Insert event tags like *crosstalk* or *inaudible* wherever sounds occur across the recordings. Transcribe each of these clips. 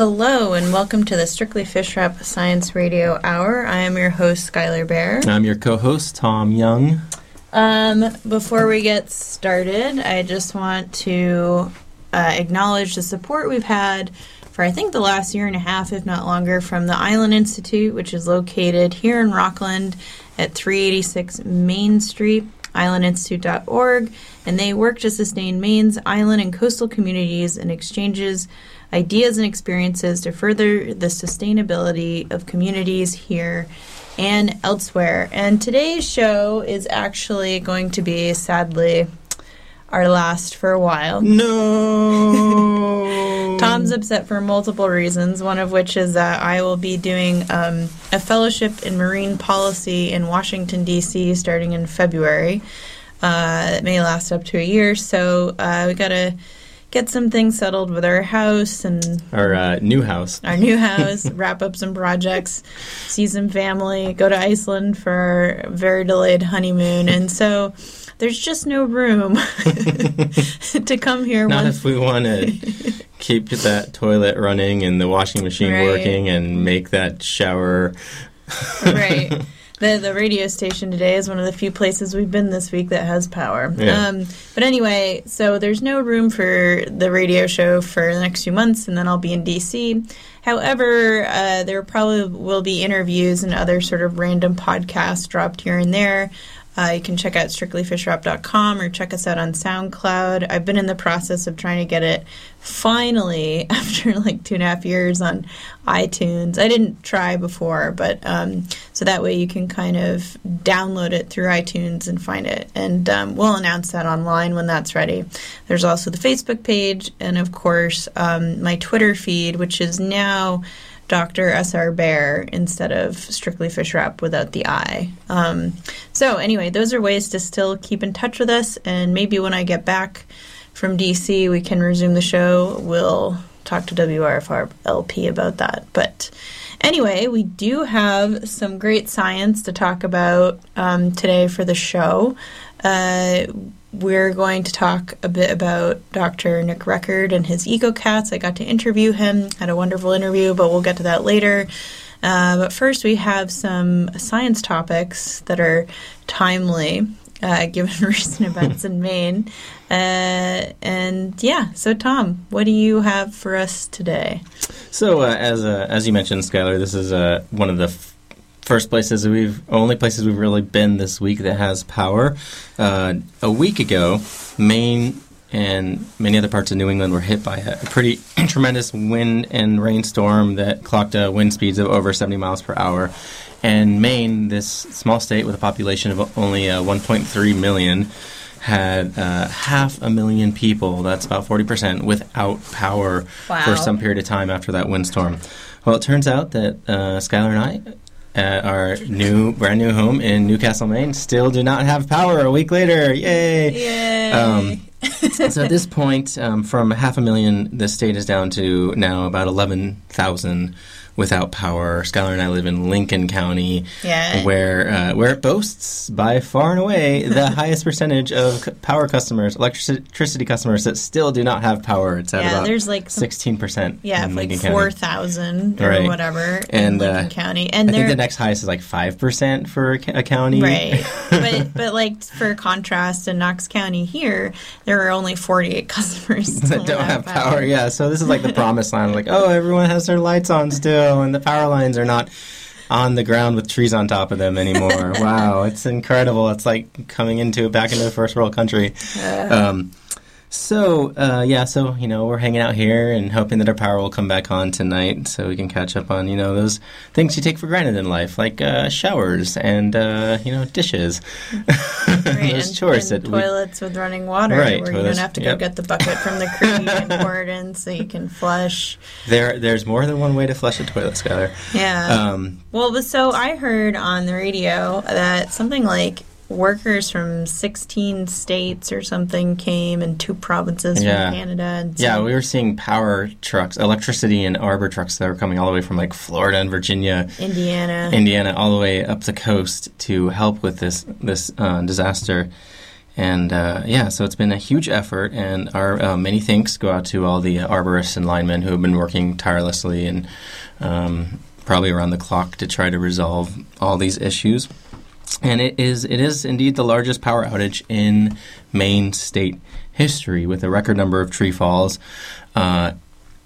Hello, and welcome to the Strictly Fish Wrap Science Radio Hour. I am your host, Skylar Bear. I'm your co-host, Tom Young. Um, before we get started, I just want to uh, acknowledge the support we've had for I think the last year and a half, if not longer, from the Island Institute, which is located here in Rockland at 386 Main Street, islandinstitute.org, and they work to sustain Maine's island and coastal communities and exchanges ideas and experiences to further the sustainability of communities here and elsewhere. And today's show is actually going to be, sadly, our last for a while. No. *laughs* Tom's upset for multiple reasons, one of which is that I will be doing um, a fellowship in marine policy in Washington, D.C., starting in February. Uh, it may last up to a year, so uh, we got to get some things settled with our house and our uh, new house. Our new *laughs* house, wrap up some projects, see some family, go to Iceland for our very delayed honeymoon, and so there's just no room *laughs* to come here. Not if we want to *laughs* keep that toilet running and the washing machine right. working and make that shower. right. *laughs* The, the radio station today is one of the few places we've been this week that has power. Yeah. Um, but anyway, so there's no room for the radio show for the next few months, and then I'll be in DC. However, uh, there probably will be interviews and other sort of random podcasts dropped here and there. Uh, you can check out strictlyfishwrap.com or check us out on SoundCloud. I've been in the process of trying to get it finally, *laughs* after like two and a half years, on iTunes. I didn't try before, but um, so that way you can kind of download it through iTunes and find it. And um, we'll announce that online when that's ready. There's also the Facebook page, and of course, um, my Twitter feed, which is now Dr. S.R. Bear instead of strictly fish wrap without the I. Um, so, anyway, those are ways to still keep in touch with us. And maybe when I get back from DC, we can resume the show. We'll talk to WRFR LP about that. But anyway, we do have some great science to talk about um, today for the show. Uh, we're going to talk a bit about Dr. Nick Record and his EcoCasts. I got to interview him, had a wonderful interview, but we'll get to that later. Uh, but first, we have some science topics that are timely. Uh, *laughs* given recent events in Maine. Uh, and yeah, so Tom, what do you have for us today? So, uh, as uh, as you mentioned, Skylar, this is uh, one of the first places we've only places we've really been this week that has power. Uh, a week ago, Maine and many other parts of New England were hit by a pretty *clears throat* tremendous wind and rainstorm that clocked uh, wind speeds of over 70 miles per hour. And Maine, this small state with a population of only uh, 1.3 million, had uh, half a million people, that's about 40%, without power wow. for some period of time after that windstorm. Well, it turns out that uh, Skylar and I at our new, brand new home in Newcastle, Maine, still do not have power a week later. Yay! Yay! Um, *laughs* so at this point, um, from half a million, the state is down to now about 11,000 without power. Skylar and I live in Lincoln County, yeah. where uh, where it boasts by far and away *laughs* the highest percentage of power customers, electricity customers that still do not have power. It's at yeah, about there's like sixteen percent. Yeah, in like four thousand or right. whatever and, in Lincoln uh, County. And I think the next highest is like five percent for a county. Right, *laughs* but but like for contrast, in Knox County here, there are only forty eight *laughs* customers that don't have power. power. Yeah, so this is like the promised land. Like, oh, everyone has their lights on still and the power lines are not on the ground with trees on top of them anymore. *laughs* wow, it's incredible. It's like coming into back into a first world country. Um, so uh, yeah, so you know we're hanging out here and hoping that our power will come back on tonight, so we can catch up on you know those things you take for granted in life, like uh, showers and uh, you know dishes. *laughs* And, chores and toilets we, with running water, right, where toilets, you don't have to go get the bucket from the creek and *laughs* pour it in, so you can flush. There, there's more than one way to flush a toilet, Skylar. Yeah. Um, well, so I heard on the radio that something like workers from 16 states or something came and two provinces yeah. from Canada. And yeah, we were seeing power trucks, electricity and arbor trucks that were coming all the way from like Florida and Virginia, Indiana, Indiana, all the way up the coast to help with this this uh, disaster. and uh, yeah, so it's been a huge effort, and our uh, many thanks go out to all the arborists and linemen who have been working tirelessly and um, probably around the clock to try to resolve all these issues. And it is it is indeed the largest power outage in Maine state history, with a record number of tree falls. Uh,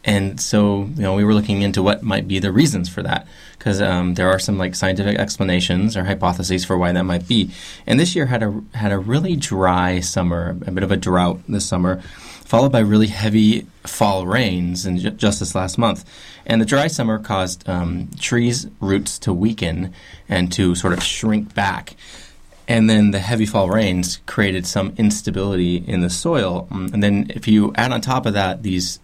and so, you know, we were looking into what might be the reasons for that, because um, there are some like scientific explanations or hypotheses for why that might be. And this year had a had a really dry summer, a bit of a drought this summer, followed by really heavy fall rains in ju- just this last month. And the dry summer caused um, trees' roots to weaken and to sort of shrink back. And then the heavy fall rains created some instability in the soil. Um, And then, if you add on top of that these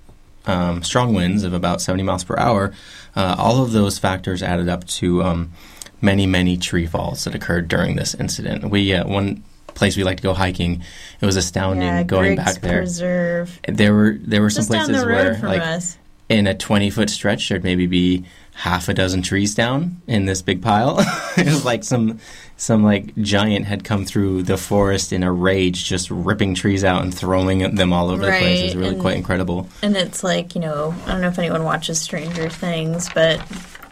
um, strong winds of about 70 miles per hour, uh, all of those factors added up to um, many, many tree falls that occurred during this incident. We uh, one place we like to go hiking. It was astounding yeah, going Griggs back there. Preserve. There were there were some Just places where like us. in a 20 foot stretch there'd maybe be half a dozen trees down in this big pile *laughs* it was like some some like giant had come through the forest in a rage just ripping trees out and throwing them all over the place it was really and- quite incredible And it's like, you know, I don't know if anyone watches Stranger Things, but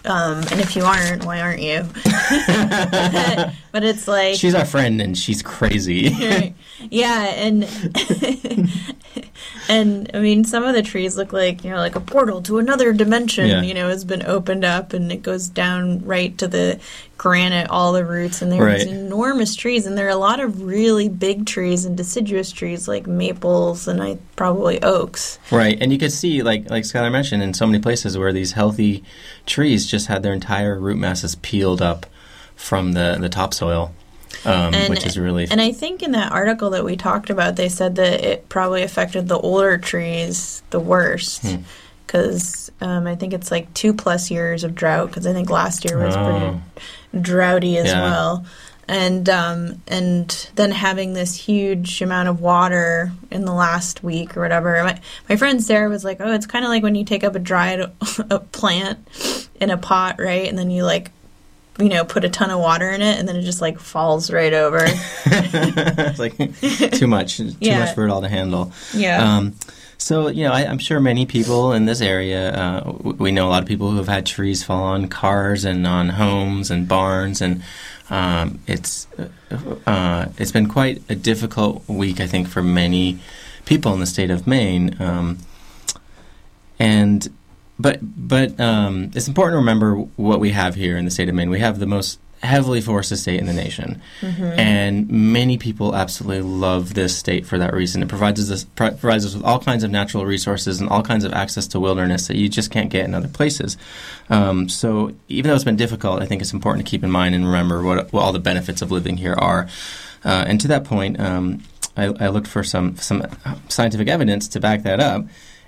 um, and if you aren't, why aren't you? *laughs* but it's like she's our friend and she's crazy *laughs* Right. yeah, and *laughs* and I mean, some of the trees look like you know, like a portal to another dimension. Yeah. You know, has been opened up, and it goes down right to the granite, all the roots, and there's Right. enormous trees, and there are a lot of really big trees and deciduous trees like maples and I probably oaks. right and you could see like like skylar mentioned in so many places where these healthy trees just had their entire root masses peeled up from the the topsoil um, And- which is really And I think in that article that we talked about, they said that it probably affected the older trees the worst. Hmm. Because um, I think it's like two plus years of drought. Because I think last year was Oh. pretty droughty as Yeah. well, and um, and then having this huge amount of water in the last week or whatever. My, my friend Sarah was like, "Oh, it's kind of like when you take up a dried *laughs* a plant in a pot, right? And then you like." You know, put a ton of water in it, and then it just like falls right over. *laughs* it's like too much, too Yeah. much for it all to handle. Yeah. Um, so you know, I, I'm sure many people in this area. Uh, we know a lot of people who have had trees fall on cars and on homes and barns, and um, it's uh, uh, it's been quite a difficult week, I think, for many people in the state of Maine. Um, and but but um, it's important to remember what we have here in the state of Maine. We have the most heavily forested state in the nation, and many people absolutely love this state for that reason. It provides us pro- provides us with all kinds of natural resources and all kinds of access to wilderness that you just can't get in other places. Um, so even though it's been difficult, I think it's important to keep in mind and remember what, what all the benefits of living here are. Uh, and to that point, um, I, I looked for some some scientific evidence to back that up,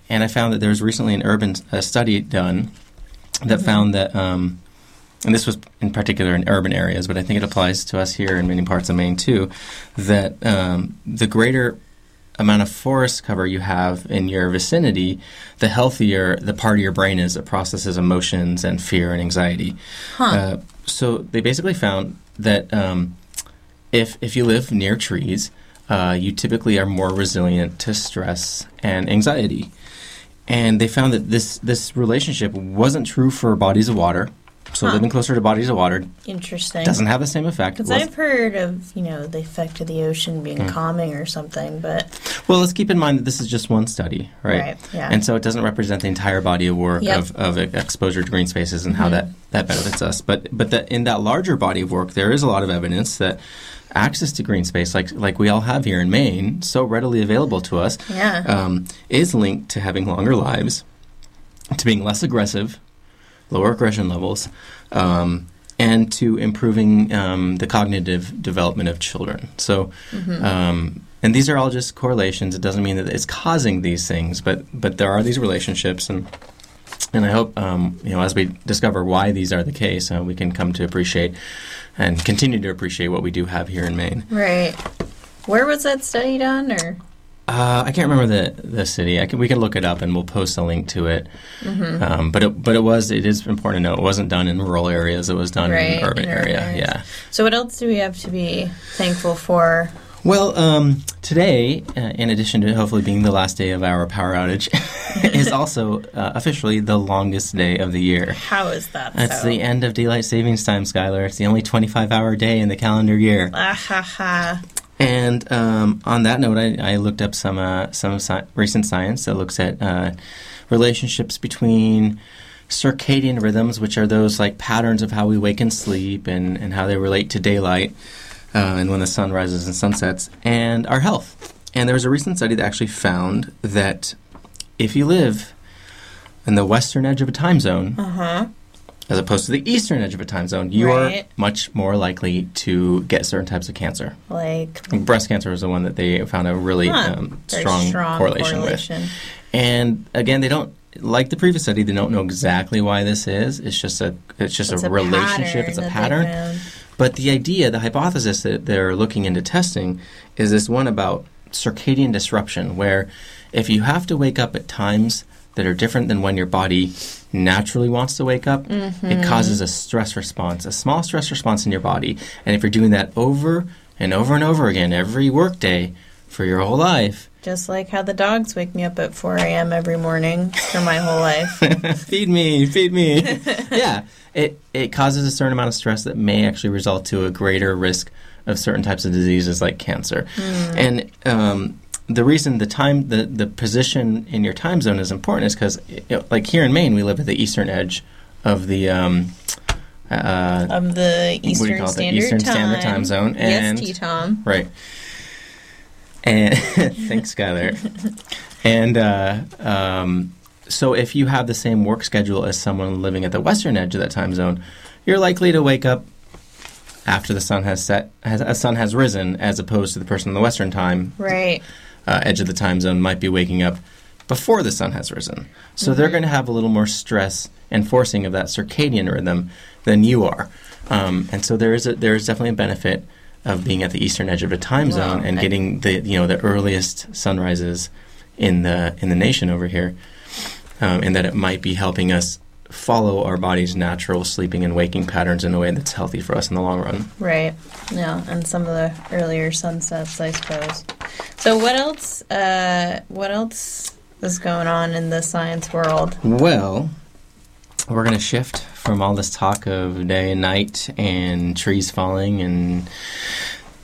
and I found that there was recently an urban uh, study done that found that, um, and this was in particular in urban areas, but I think it applies to us here in many parts of Maine too, that um, the greater amount of forest cover you have in your vicinity, the healthier the part of your brain is that processes emotions and fear and anxiety. Huh. Uh, so they basically found that um, if if you live near trees, uh, you typically are more resilient to stress and anxiety. And they found that this this relationship wasn't true for bodies of water. So Huh. living closer to bodies of water Interesting. doesn't have the same effect. Because I've heard of you know the effect of the ocean being Hmm. calming or something, but Well, let's keep in mind that this is just one study, right? Right, yeah. And so it doesn't represent the entire body of work Yep. of, of exposure to green spaces and how Mhm. that, that benefits us. But but that in that larger body of work, there is a lot of evidence that access to green space, like like we all have here in Maine, so readily available to us, yeah, um, is linked to having longer lives, to being less aggressive, lower aggression levels, um, and to improving um, the cognitive development of children. So, Mm-hmm. um, and these are all just correlations. It doesn't mean that it's causing these things, but but there are these relationships, and and I hope um, you know as we discover why these are the case, uh, we can come to appreciate and continue to appreciate what we do have here in Maine. right. Where was that study done? Or Uh, I can't remember the the city. I can, we can look it up and we'll post a link to it. Mm-hmm. Um, but it, but it was it is important to know it wasn't done in rural areas. It was done Right, in urban in urban area. areas. Yeah. so, what else do we have to be thankful for? Well, um, today, uh, in addition to hopefully being the last day of our power outage, *laughs* is also uh, officially the longest day of the year. How is that? It's so? the end of daylight savings time, Skylar. It's the only 25 hour day in the calendar year. Ah, ha, ha. And um, on that note, I, I looked up some uh, some recent science that looks at uh, relationships between circadian rhythms, which are those like patterns of how we wake and sleep, and, and how they relate to daylight, uh, and when the sun rises and sunsets, and our health. And there was a recent study that actually found that if you live in the western edge of a time zone, Uh huh. As opposed to the eastern edge of a time zone, you Right. are much more likely to get certain types of cancer. Like Breast cancer is the one that they found a really huh, um, very strong, correlation, correlation. with. And again, they don't like the previous study. They don't know exactly why this is. It's just a it's just It's a, relationship. It's a pattern. But the idea, the hypothesis that they're looking into testing is this one about circadian disruption, where if you have to wake up at times that are different than when your body naturally wants to wake up, Mm-hmm. it causes a stress response, a small stress response in your body. And if you're doing that over and over and over again every workday for your whole life, Just like how the dogs wake me up at 4 a.m. every morning for my whole life. *laughs* feed me, feed me. *laughs* yeah, it it causes a certain amount of stress that may actually result to a greater risk of certain types of diseases like cancer. And um, the reason the time the the position in your time zone is important is because like here in Maine we live at the eastern edge of the um, uh, Of the you Eastern call it? The Standard Eastern Time. Standard Time Zone, and- yes, T-Tom. Right. And *laughs* thanks, Skylar. *laughs* And uh, um, so, if you have the same work schedule as someone living at the western edge of that time zone, you're likely to wake up after the sun has set, has, a sun has risen, as opposed to the person in the western time Right. Uh, edge of the time zone might be waking up before the sun has risen. So they're going to have a little more stress and forcing of that circadian rhythm than you are. Um, and so there is a, there is definitely a benefit of being at the eastern edge of a time Wow. zone and getting the you know the earliest sunrises in the in the nation over here, um, and that it might be helping us follow our body's natural sleeping and waking patterns in a way that's healthy for us in the long run. Right. Yeah, and some of the earlier sunsets, I suppose. So what else? Uh, what else is going on in the science world? Well, we're going to shift from all this talk of day and night and trees falling and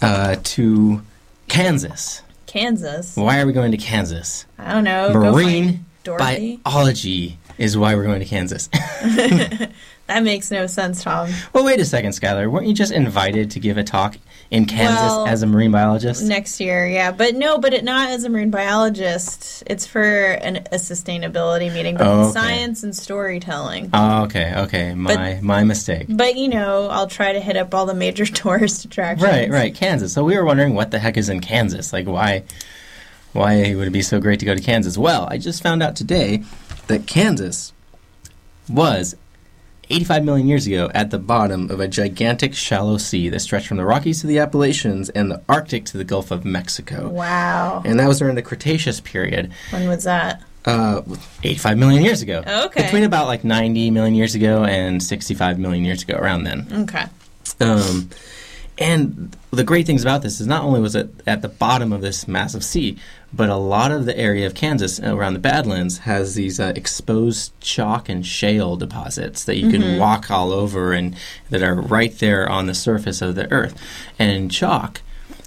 uh, to Kansas. Kansas. Why are we going to Kansas? I don't know. Marine biology is why we're going to Kansas. *laughs* *laughs* That makes no sense, Tom. well, wait a second, Skylar. Weren't you just invited to give a talk in Kansas Well, as a marine biologist? Next year, yeah, but no, but it not as a marine biologist. It's for an, a sustainability meeting, but Oh, okay. science and storytelling. Oh, okay, okay. My my mistake. But you know, I'll try to hit up all the major *laughs* tourist attractions. Right, right, Kansas. So we were wondering what the heck is in Kansas? Like why why would it be so great to go to Kansas? Well, I just found out today that Kansas was 85 million years ago at the bottom of a gigantic shallow sea that stretched from the Rockies to the Appalachians and the Arctic to the Gulf of Mexico. Wow. And that was during the Cretaceous period, When was that? uh, 85 million years ago. Okay. Between about like 90 million years ago and 65 million years ago, around then. Okay. Um, and the great things about this is not only was it at the bottom of this massive sea, but a lot of the area of Kansas around the Badlands has these uh, exposed chalk and shale deposits that you can walk all over and that are right there on the surface of the earth. And chalk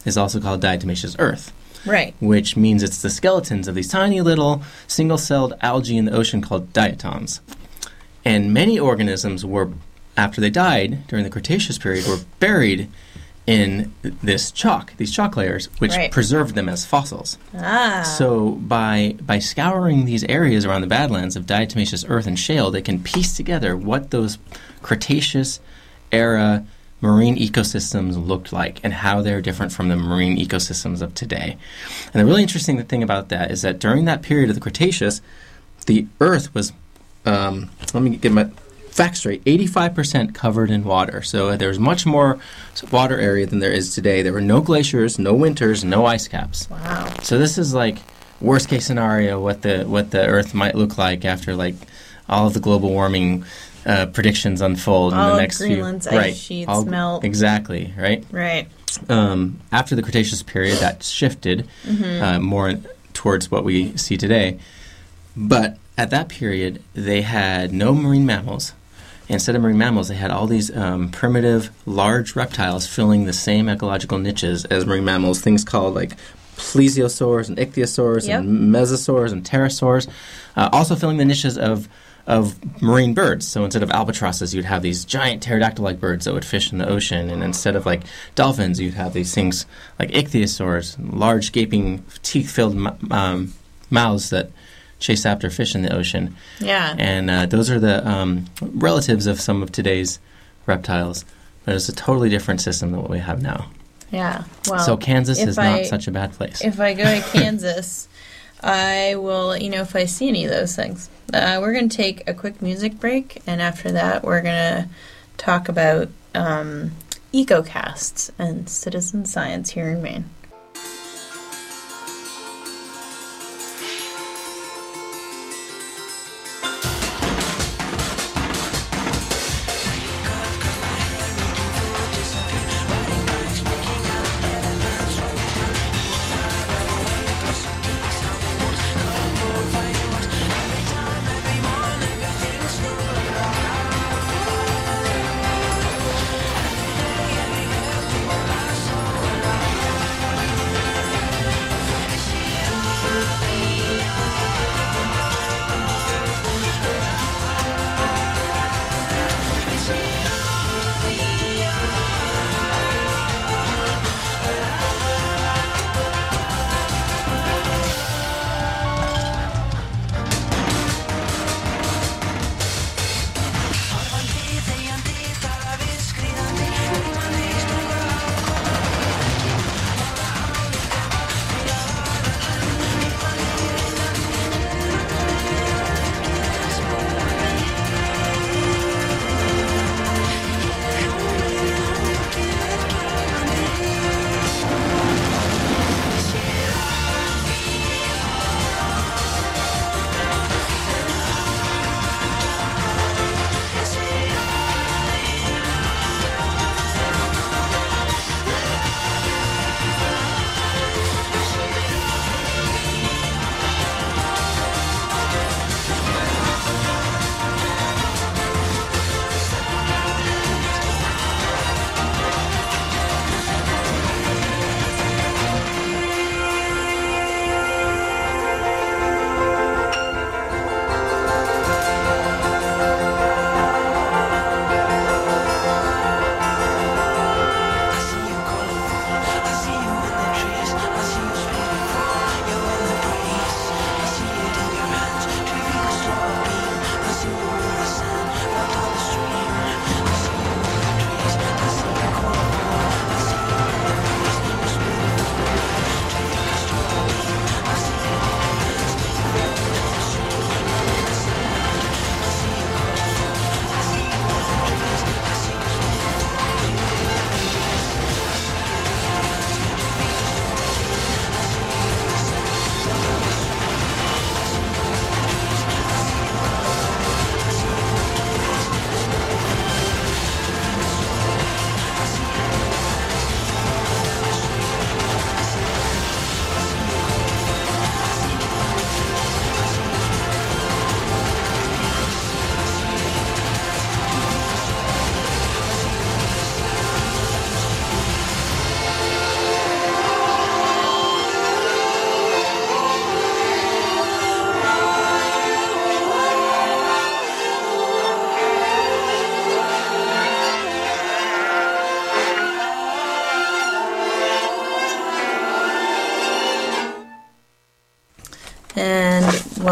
is also called diatomaceous earth Right. which means it's the skeletons of these tiny little single celled algae in the ocean called diatoms. And many organisms were, after they died during the Cretaceous period, were buried in this chalk, these chalk layers, which Right. preserved them as fossils. Ah. So by by scouring these areas around the Badlands of diatomaceous earth and shale, they can piece together what those Cretaceous era marine ecosystems looked like and how they're different from the marine ecosystems of today. And the really interesting thing about that is that during that period of the Cretaceous, the Earth was, um, let me get my facts straight, 85% covered in water. So there was much more water area than there is today. There were no glaciers, no winters, no ice caps. wow. So this is like worst case scenario what the what the Earth might look like after like all of the global warming uh, predictions unfold All in the next Greenland's few ice right sheets all- melt. exactly right Right. um, after the Cretaceous period, that shifted uh, more towards what we see today. But at that period, they had no marine mammals. Instead of marine mammals, they had all these um, primitive, large reptiles filling the same ecological niches as marine mammals. Things called like plesiosaurs and ichthyosaurs Yep. and mosasaurs and pterosaurs, uh, also filling the niches of of marine birds. So instead of albatrosses, you'd have these giant pterodactyl-like birds that would fish in the ocean, and instead of like dolphins, you'd have these things like ichthyosaurs, large gaping teeth-filled m- um, mouths that chase after fish in the ocean. Yeah. And uh, those are the um, relatives of some of today's reptiles. But it's a totally different system than what we have now. yeah. Well, so Kansas is I- not such a bad place. if I go to *laughs* Kansas, I will let you know if I see any of those things. Uh, we're going to take a quick music break, and after that, we're going to talk about um, ecocasts and citizen science here in Maine.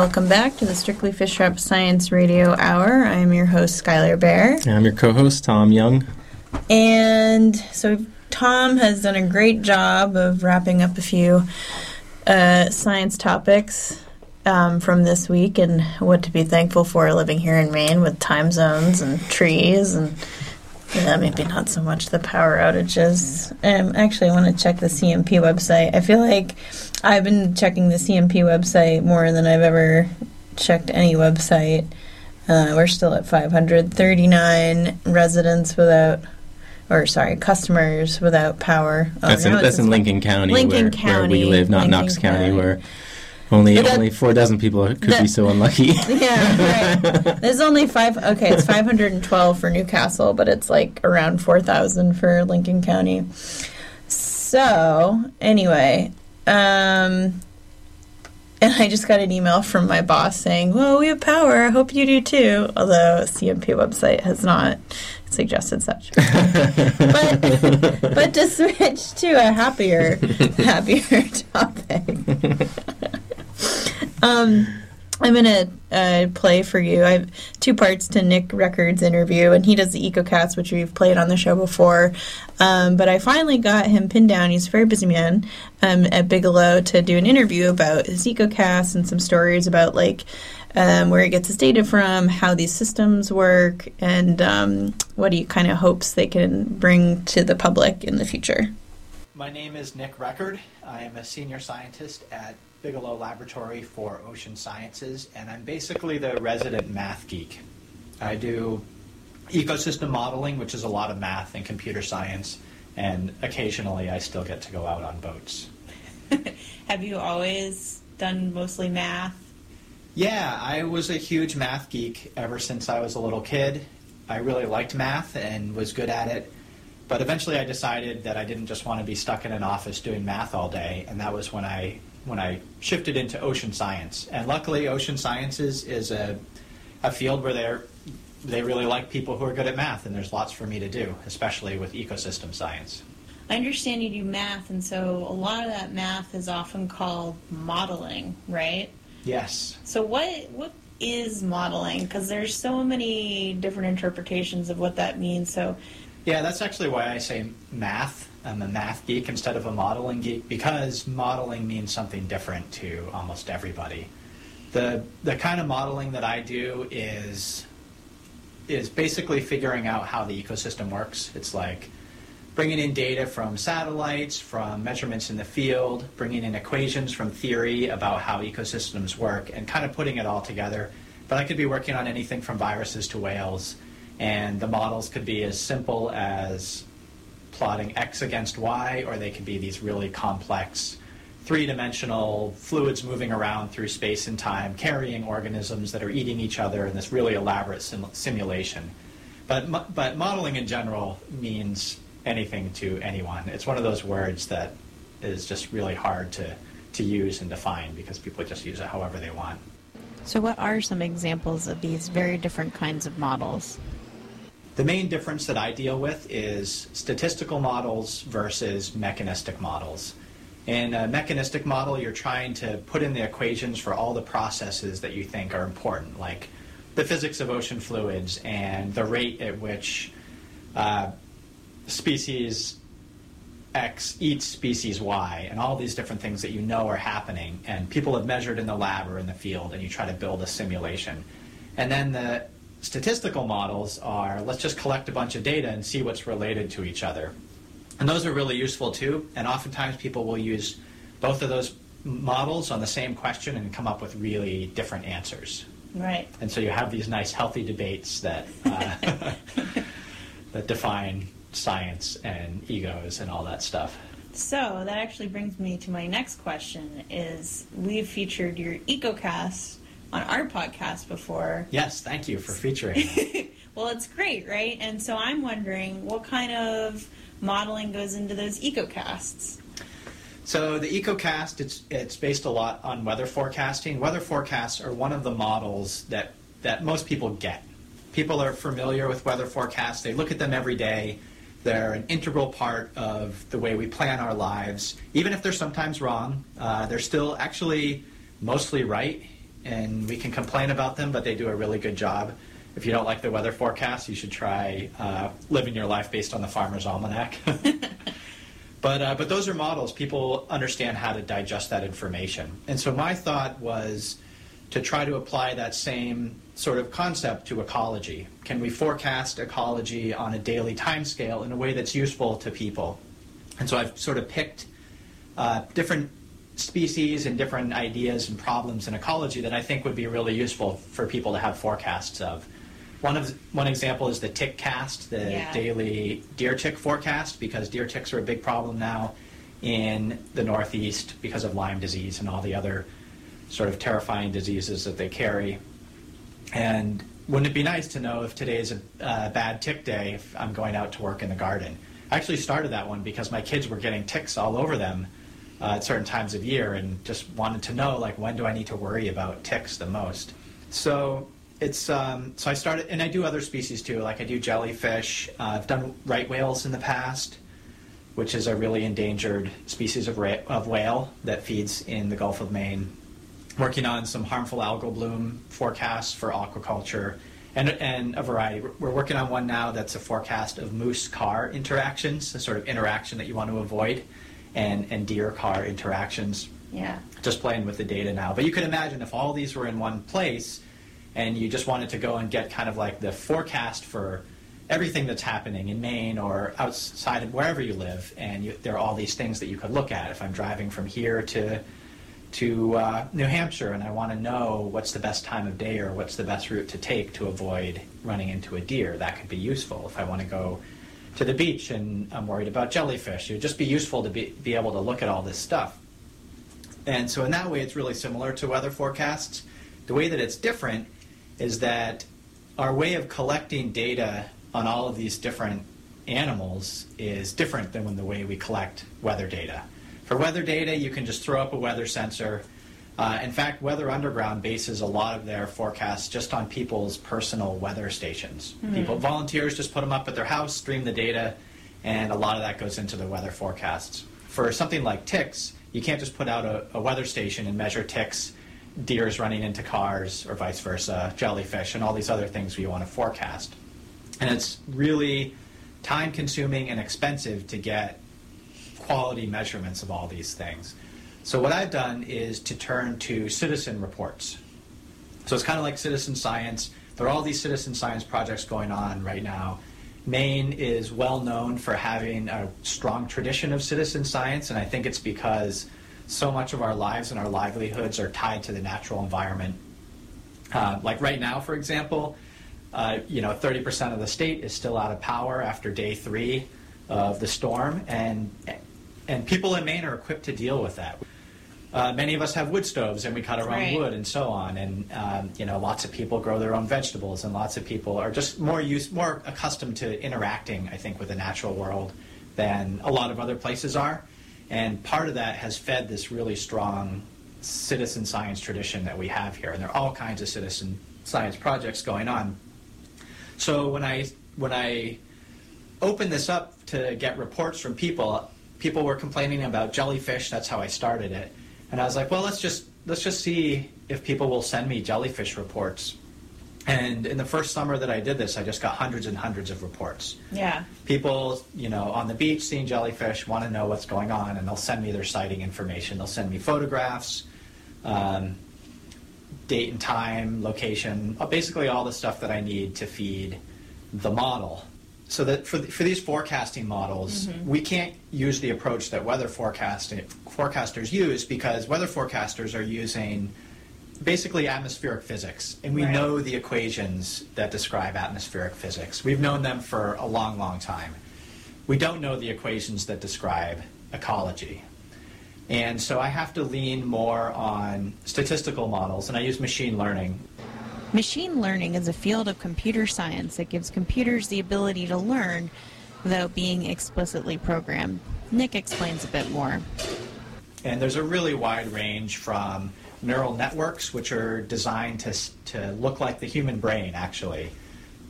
Welcome back to the Strictly Fish Wrap Science Radio Hour. I am your host, Skylar Bear. And I'm your co-host Tom Young. And so Tom has done a great job of wrapping up a few uh, science topics um, from this week and what to be thankful for living here in Maine with time zones and trees and yeah, maybe not so much the power outages. Um, actually, I want to check the CMP website. I feel like I've been checking the CMP website more than I've ever checked any website. Uh, we're still at 539 residents without, or sorry, customers without power. Oh, that's in, that's in Lincoln County, Lincoln where, County, where we live, not Lincoln Knox County, County. where only that- only four dozen people could be so unlucky. *laughs* Yeah, right. There's only five. Okay, it's 512 for Newcastle, but it's like around 4,000 for Lincoln County. So anyway, um, and I just got an email from my boss saying, "Well, we have power. I hope you do too." Although CMP website has not suggested such. but but to switch to a happier *laughs* happier topic. *laughs* um, I'm gonna uh, play for you. I have two parts to Nick Record's interview, and he does the EcoCast, which we've played on the show before. Um, but I finally got him pinned down. He's a very busy man um, at Bigelow to do an interview about his EcoCast and some stories about like um, where he gets his data from, how these systems work, and um, what he kind of hopes they can bring to the public in the future. My name is Nick Record. I am a senior scientist at Bigelow Laboratory for Ocean Sciences, and I'm basically the resident math geek. I do ecosystem modeling, which is a lot of math and computer science, and occasionally I still get to go out on boats. *laughs* Have you always done mostly math? Yeah, I was a huge math geek ever since I was a little kid. I really liked math and was good at it. But eventually I decided that I didn't just want to be stuck in an office doing math all day, and that was when I when I shifted into ocean science. And luckily ocean sciences is a a field where they're they really like people who are good at math and there's lots for me to do, especially with ecosystem science. I understand you do math, and so a lot of that math is often called modeling, right? Yes. So what what is modeling? Because there's so many different interpretations of what that means. So Yeah, that's actually why I say math. I'm a math geek instead of a modeling geek because modeling means something different to almost everybody. The the kind of modeling that I do is is basically figuring out how the ecosystem works. It's like bringing in data from satellites, from measurements in the field, bringing in equations from theory about how ecosystems work, and kind of putting it all together. But I could be working on anything from viruses to whales, and the models could be as simple as plotting x against y, or they could be these really complex three-dimensional fluids moving around through space and time, carrying organisms that are eating each other in this really elaborate sim- simulation. But, but modeling in general means anything to anyone. It's one of those words that is just really hard to, to use and define because people just use it however they want. So, what are some examples of these very different kinds of models? The main difference that I deal with is statistical models versus mechanistic models. In a mechanistic model, you're trying to put in the equations for all the processes that you think are important, like the physics of ocean fluids and the rate at which uh, species X eats species Y, and all these different things that you know are happening, and people have measured in the lab or in the field, and you try to build a simulation. And then the statistical models are let's just collect a bunch of data and see what's related to each other. And those are really useful too, and oftentimes people will use both of those models on the same question and come up with really different answers. Right. And so you have these nice, healthy debates that uh, *laughs* that define science and egos and all that stuff. So that actually brings me to my next question: Is we've featured your EcoCast on our podcast before. Yes, thank you for featuring. *laughs* well, it's great, right? And so I'm wondering what kind of modeling goes into those EcoCasts. So the EcoCast, it's it's based a lot on weather forecasting. Weather forecasts are one of the models that that most people get. People are familiar with weather forecasts. They look at them every day. They're an integral part of the way we plan our lives. Even if they're sometimes wrong, uh, they're still actually mostly right, and we can complain about them, but they do a really good job. If you don't like the weather forecast, you should try uh, living your life based on the Farmer's Almanac. *laughs* But, uh, but those are models. People understand how to digest that information. And so my thought was to try to apply that same sort of concept to ecology. Can we forecast ecology on a daily timescale in a way that's useful to people? And so I've sort of picked uh, different species and different ideas and problems in ecology that I think would be really useful for people to have forecasts of. One of one example is the tick cast, the Yeah. daily deer tick forecast, because deer ticks are a big problem now in the Northeast because of Lyme disease and all the other sort of terrifying diseases that they carry. And wouldn't it be nice to know if today is a uh, bad tick day if I'm going out to work in the garden? I actually started that one because my kids were getting ticks all over them uh, at certain times of year and just wanted to know like when do I need to worry about ticks the most. So it's um, so I started and I do other species too. Like I do jellyfish. Uh, I've done right whales in the past, which is a really endangered species of, ra- of whale that feeds in the Gulf of Maine working on some harmful algal bloom forecasts for aquaculture and, and a variety. We're- working on one now that's a forecast of moose car interactions, the sort of interaction that you want to avoid, and, and deer car interactions. Yeah. Just playing with the data now. But you can imagine if all these were in one place and you just wanted to go and get kind of like the forecast for everything that's happening in Maine or outside of wherever you live, and you, there are all these things that you could look at. If I'm driving from here to to uh, New Hampshire and I want to know what's the best time of day or what's the best route to take to avoid running into a deer, that could be useful. If I want to go to the beach and I'm worried about jellyfish, it would just be useful to be, be able to look at all this stuff. And so, in that way, it's really similar to weather forecasts. The way that it's different is that our way of collecting data on all of these different animals is different than when the way we collect weather data. For weather data, you can just throw up a weather sensor. Uh, in fact, Weather Underground bases a lot of their forecasts just on people's personal weather stations. People, volunteers, just put them up at their house, stream the data, and a lot of that goes into the weather forecasts. For something like ticks, you can't just put out a, a weather station and measure ticks, deers running into cars, or vice versa, jellyfish, and all these other things we want to forecast. And it's really time consuming and expensive to get quality measurements of all these things. So, what I've done is to turn to citizen reports. So, it's kind of like citizen science. There are all these citizen science projects going on right now. Maine is well known for having a strong tradition of citizen science, and I think it's because so much of our lives and our livelihoods are tied to the natural environment. Uh, like right now, for example, uh, you know, 30% of the state is still out of power after day three of the storm, and and people in Maine are equipped to deal with that. Uh, many of us have wood stoves, and we cut our Right. own wood, and so on. And um, you know, lots of people grow their own vegetables, and lots of people are just more used, more accustomed to interacting, I think, with the natural world than a lot of other places are. And part of that has fed this really strong citizen science tradition that we have here. And there are all kinds of citizen science projects going on. So when I when I opened this up to get reports from people, people were complaining about jellyfish. That's how I started it. And I was like, well, let's just let's just see if people will send me jellyfish reports. And in the first summer that I did this, I just got hundreds and hundreds of reports. Yeah. People, you know, on the beach seeing jellyfish want to know what's going on, and they'll send me their sighting information. They'll send me photographs, um, date and time, location, uh, basically all the stuff that I need to feed the model. So that for, for these forecasting models, mm-hmm. we can't use the approach that weather forecasting forecasters use because weather forecasters are using basically atmospheric physics, and we Right. know the equations that describe atmospheric physics. We've known them for a long, long time. We don't know the equations that describe ecology. And so I have to lean more on statistical models, and I use machine learning. Machine learning is a field of computer science that gives computers the ability to learn without being explicitly programmed. Nick explains a bit more. And there's a really wide range from neural networks, which are designed to, to look like the human brain, actually,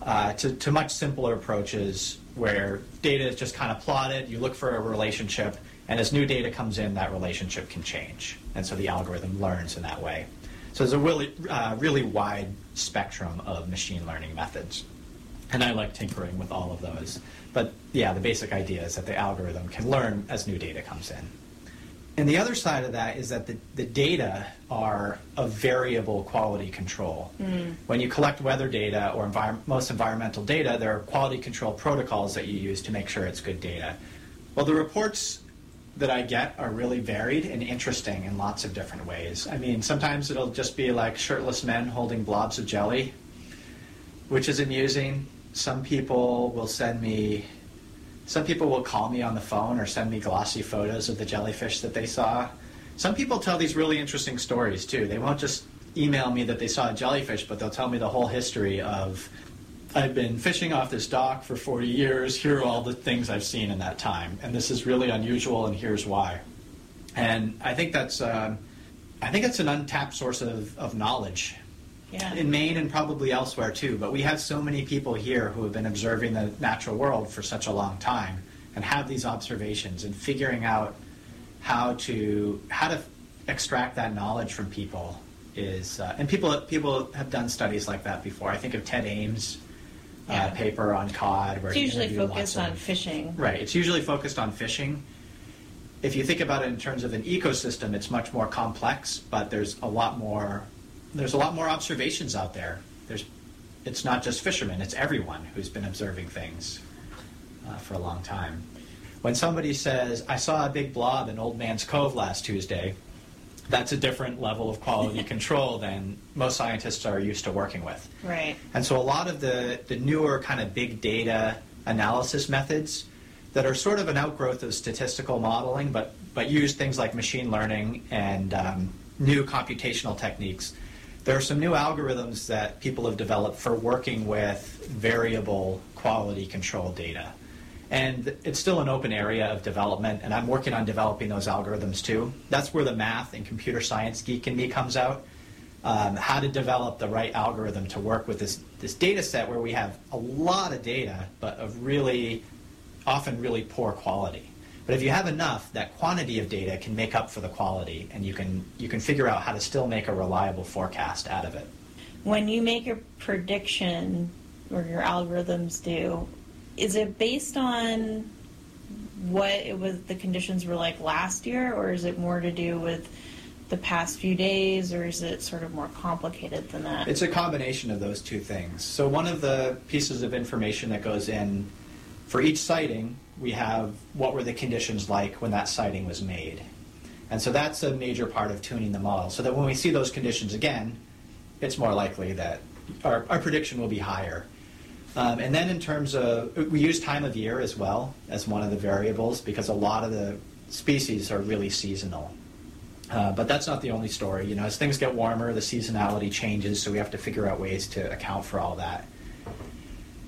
uh, to, to much simpler approaches where data is just kind of plotted, you look for a relationship, and as new data comes in, that relationship can change. And so the algorithm learns in that way. So there's a really, uh, really wide spectrum of machine learning methods. And I like tinkering with all of those. But yeah, the basic idea is that the algorithm can learn as new data comes in. And the other side of that is that the, the data are of variable quality control. Mm. When you collect weather data or envir- most environmental data, there are quality control protocols that you use to make sure it's good data. Well, the reports that I get are really varied and interesting in lots of different ways. I mean, sometimes it'll just be like shirtless men holding blobs of jelly, which is amusing. Some people will send me, some people will call me on the phone or send me glossy photos of the jellyfish that they saw. Some people tell these really interesting stories too. They won't just email me that they saw a jellyfish, but they'll tell me the whole history of I've been fishing off this dock for 40 years. Here are all the things I've seen in that time, and this is really unusual, and here's why. And I think that's um, I think it's an untapped source of, of knowledge Yeah. in Maine and probably elsewhere too. But we have so many people here who have been observing the natural world for such a long time and have these observations and figuring out how to how to extract that knowledge from people is uh, and people people have done studies like that before. I think of Ted Ames' Yeah. uh, paper on cod where It's usually focused on of- fishing. Right. It's usually focused on fishing. If you think about it in terms of an ecosystem, it's much more complex, but there's a lot more there's a lot more observations out there. There's it's not just fishermen, it's everyone who's been observing things uh, for a long time. When somebody says, "I saw a big blob in Old Man's Cove last Tuesday," that's a different level of quality *laughs* control than most scientists are used to working with. Right. And so a lot of the, the newer kind of big data analysis methods that are sort of an outgrowth of statistical modeling, but, but use things like machine learning and um, new computational techniques. There are some new algorithms that people have developed for working with variable quality control data. And it's still an open area of development, and I'm working on developing those algorithms too. That's where the math and computer science geek in me comes out um, how to develop the right algorithm to work with this, this data set where we have a lot of data, but of really, often really poor quality. But if you have enough, that quantity of data can make up for the quality, and you can, you can figure out how to still make a reliable forecast out of it. When you make a prediction, or your algorithms do, is it based on what it was the conditions were like last year, or is it more to do with the past few days, or is it sort of more complicated than that? It's a combination of those two things. So one of the pieces of information that goes in for each sighting, we have what were the conditions like when that sighting was made. And so that's a major part of tuning the model, so that when we see those conditions again, it's more likely that our, our prediction will be higher. Um, and then in terms of, we use time of year as well as one of the variables because a lot of the species are really seasonal. Uh, but that's not the only story. You know, as things get warmer, the seasonality changes, so we have to figure out ways to account for all that.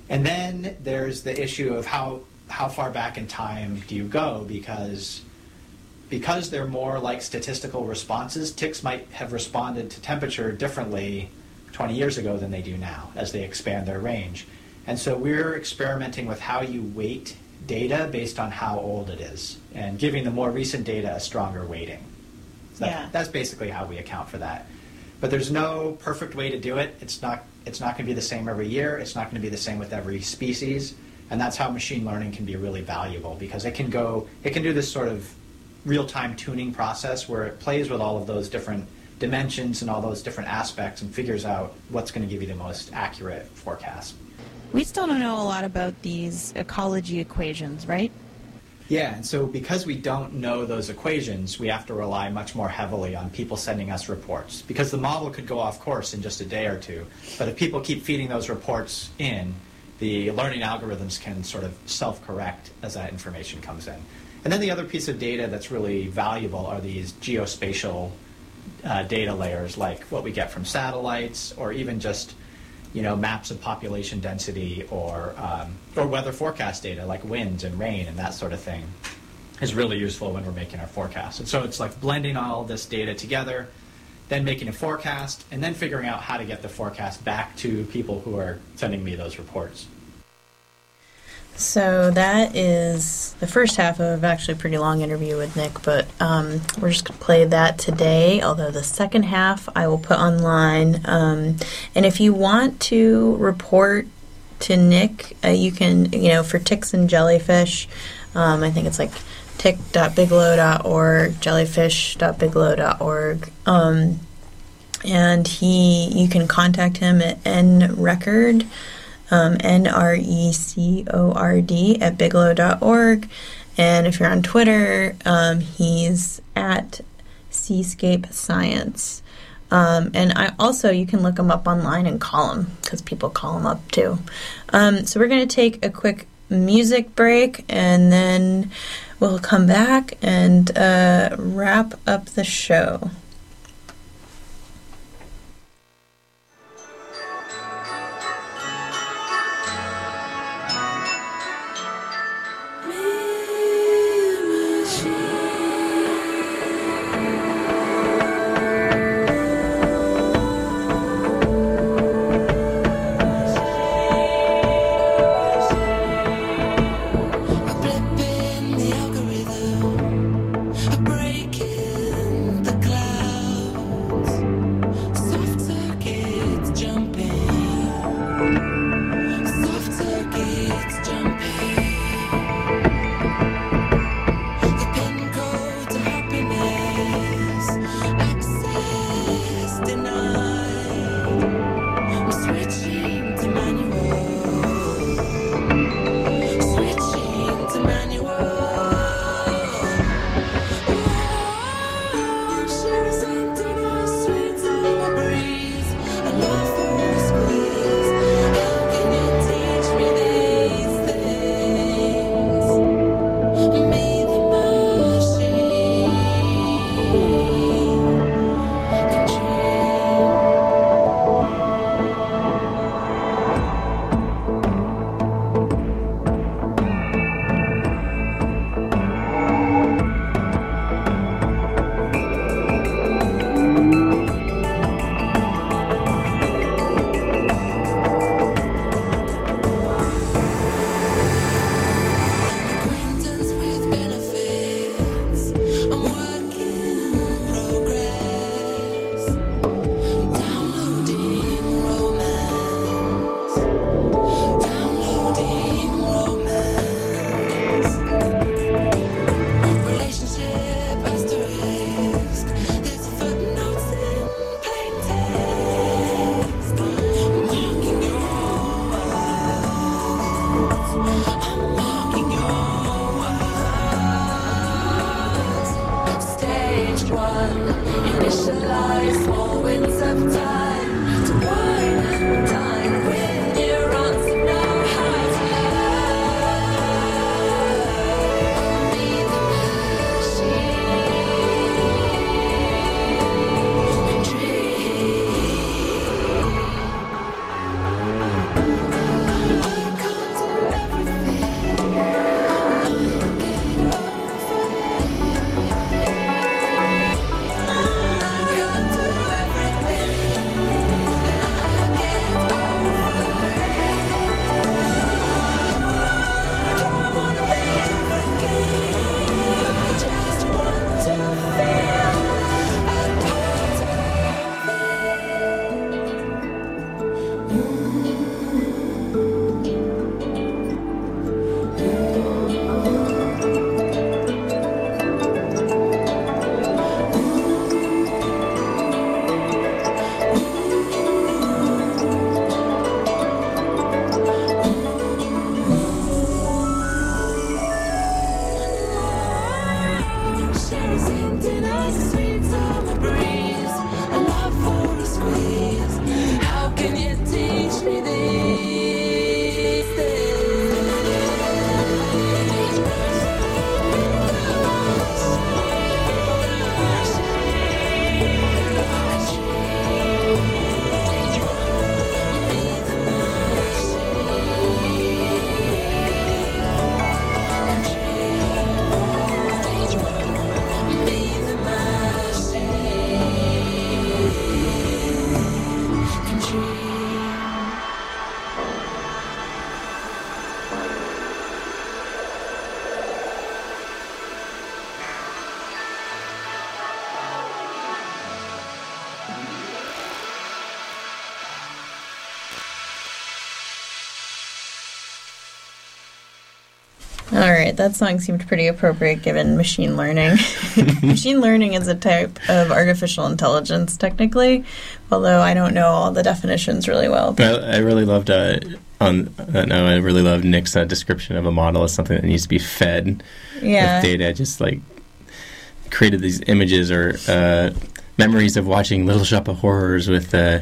And then there's the issue of how how far back in time do you go because because they're more like statistical responses, ticks might have responded to temperature differently 20 years ago than they do now as they expand their range. And so we're experimenting with how you weight data based on how old it is and giving the more recent data a stronger weighting. So that- Yeah. That's basically how we account for that. But there's no perfect way to do it. It's not it's not going to be the same every year. It's not going to be the same with every species. And that's how machine learning can be really valuable because it can go it can do this sort of real-time tuning process where it plays with all of those different dimensions and all those different aspects and figures out what's going to give you the most accurate forecast. We still don't know a lot about these ecology equations, right? Yeah, and so because we don't know those equations, we have to rely much more heavily on people sending us reports. Because the model could go off course in just a day or two, but if people keep feeding those reports in, the learning algorithms can sort of self correct as that information comes in. And then the other piece of data that's really valuable are these geospatial uh, data layers, like what we get from satellites, or even just you know maps of population density, or um, or weather forecast data, like winds and rain and that sort of thing, is really useful when we're making our forecast. And so it's like blending all this data together, then making a forecast, and then figuring out how to get the forecast back to people who are sending me those reports. So that is the first half of actually a pretty long interview with Nick, but um, we're just going to play that today. Although the second half I will put online. Um, and if you want to report to Nick, uh, you can, you know, for ticks and jellyfish, um, I think it's like tick.bigelow.org, jellyfish.bigelow.org. Um, and he, you can contact him at nrecord um, N R E C O R D at bigelow.org. And if you're on Twitter, um, he's at Seascape Science. Um, and I also you can look him up online and call him because people call him up too. Um, so we're going to take a quick music break and then we'll come back and uh, wrap up the show. That song seemed pretty appropriate given machine learning. *laughs* machine learning is a type of artificial intelligence, technically, although I don't know all the definitions really well. I, I really loved uh, on uh, no, I really love Nick's uh, description of a model as something that needs to be fed Yeah. with data. Just like created these images or uh, memories of watching Little Shop of Horrors with uh,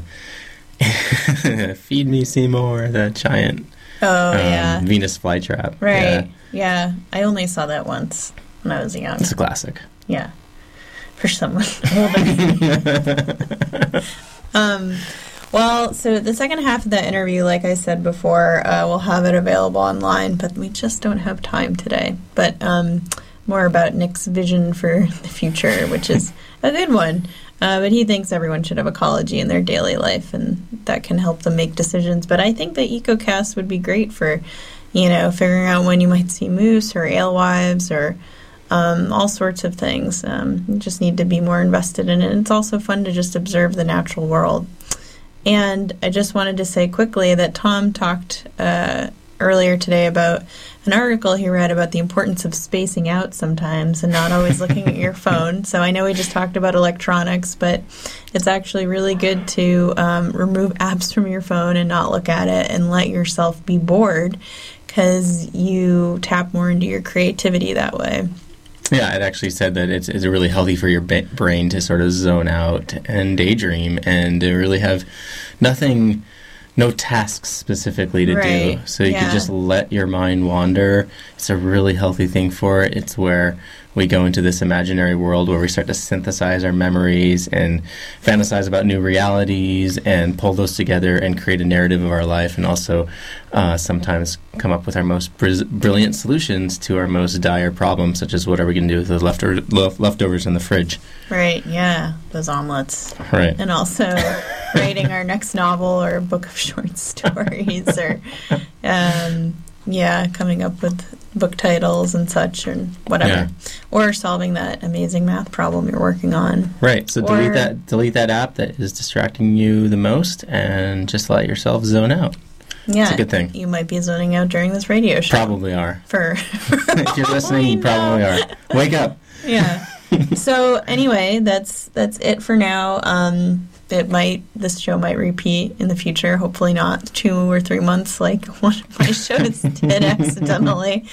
*laughs* "Feed Me Seymour," the giant Oh um, yeah. Venus flytrap. Right. Yeah, Yeah. I only saw that once when I was young. it's a classic. Yeah. For someone older. *laughs* *laughs* um, well, so the second half of that interview, like I said before, uh, we'll have it available online, but we just don't have time today. But um, more about Nick's vision for the future, which is a good one. Uh, but he thinks everyone should have ecology in their daily life, and that can help them make decisions. But I think the EcoCast would be great for, you know, figuring out when you might see moose or alewives or um, all sorts of things. Um, you just need to be more invested in it. It's also fun to just observe the natural world. And I just wanted to say quickly that Tom talked uh, earlier today about an article he read about the importance of spacing out sometimes and not always looking at your *laughs* phone. So I know we just talked about electronics, but it's actually really good to um, remove apps from your phone and not look at it and let yourself be bored because you tap more into your creativity that way. Yeah, it actually said that it's, it's really healthy for your brain to sort of zone out and daydream and to really have nothing, no tasks specifically to do. So you yeah. can just let your mind wander. It's a really healthy thing for it. It's where we go into this imaginary world where we start to synthesize our memories and fantasize about new realities and pull those together and create a narrative of our life and also uh, sometimes come up with our most bris- brilliant solutions to our most dire problems, such as what are we going to do with the leftover, lef- leftovers in the fridge. Right, yeah, those omelets. Right. and also *laughs* writing our next novel or book of short *laughs* stories or um, yeah coming up with book titles and such and whatever Yeah. or solving that amazing math problem you're working on Right. So delete that delete that app that is distracting you the most and just let yourself zone out. yeah It's a good thing. you might be zoning out during this radio show Probably are. *laughs* for *laughs* if you're listening, you probably are. Wake up. yeah *laughs* so anyway that's that's it for now um it might this show might repeat in the future. Hopefully not two or three months like *laughs* one of my shows *laughs* did accidentally.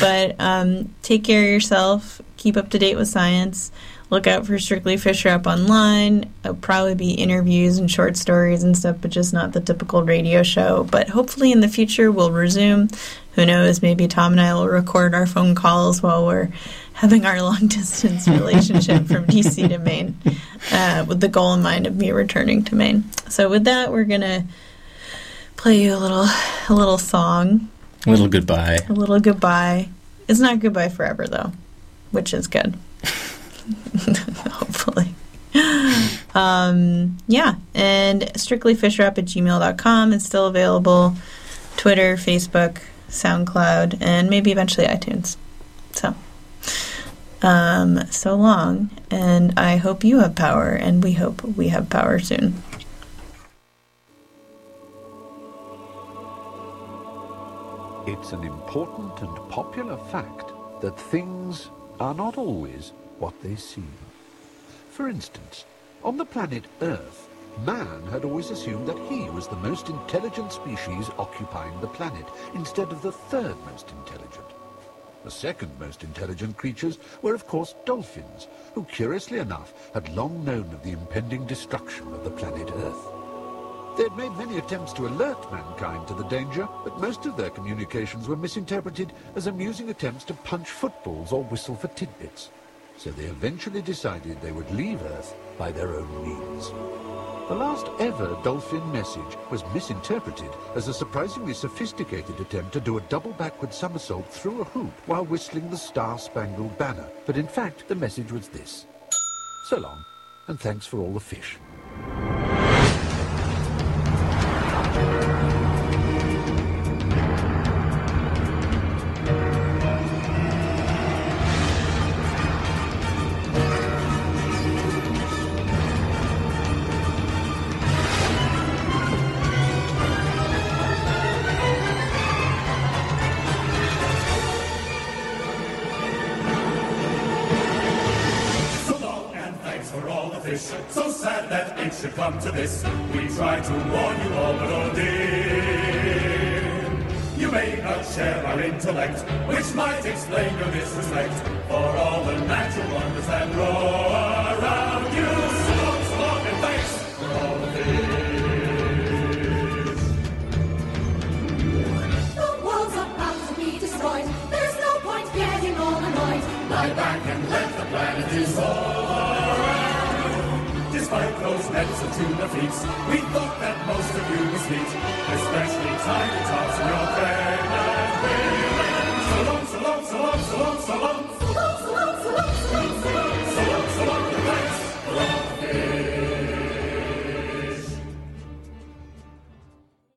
But um take care of yourself. Keep up to date with science look out for strictly fisher up online. It'll probably be interviews and short stories and stuff but just not the typical radio show. But hopefully in the future we'll resume. Who knows? Maybe tom and i will record our phone calls while we're having our long distance *laughs* relationship from dc to maine uh, with the goal in mind of me returning to maine. So with that we're gonna play you a little a little song. A little goodbye. a little goodbye. It's not goodbye forever though which is good *laughs* hopefully. Um, yeah and strictlyfisherup at gmail.com is still available. Twitter facebook soundcloud and maybe eventually itunes. So um, so long and i hope you have power and we hope we have power soon. It's an important and popular fact that things are not always what they see. For instance, on the planet Earth, man had always assumed that he was the most intelligent species occupying the planet, instead of the third most intelligent. The second most intelligent creatures were, of course, dolphins, who, curiously enough, had long known of the impending destruction of the planet Earth. They had made many attempts to alert mankind to the danger, but most of their communications were misinterpreted as amusing attempts to punch footballs or whistle for tidbits. So they eventually decided they would leave Earth by their own means. The last ever dolphin message was misinterpreted as a surprisingly sophisticated attempt to do a double backward somersault through a hoop while whistling the Star-Spangled Banner. But in fact, the message was this. So long, and thanks for all the fish.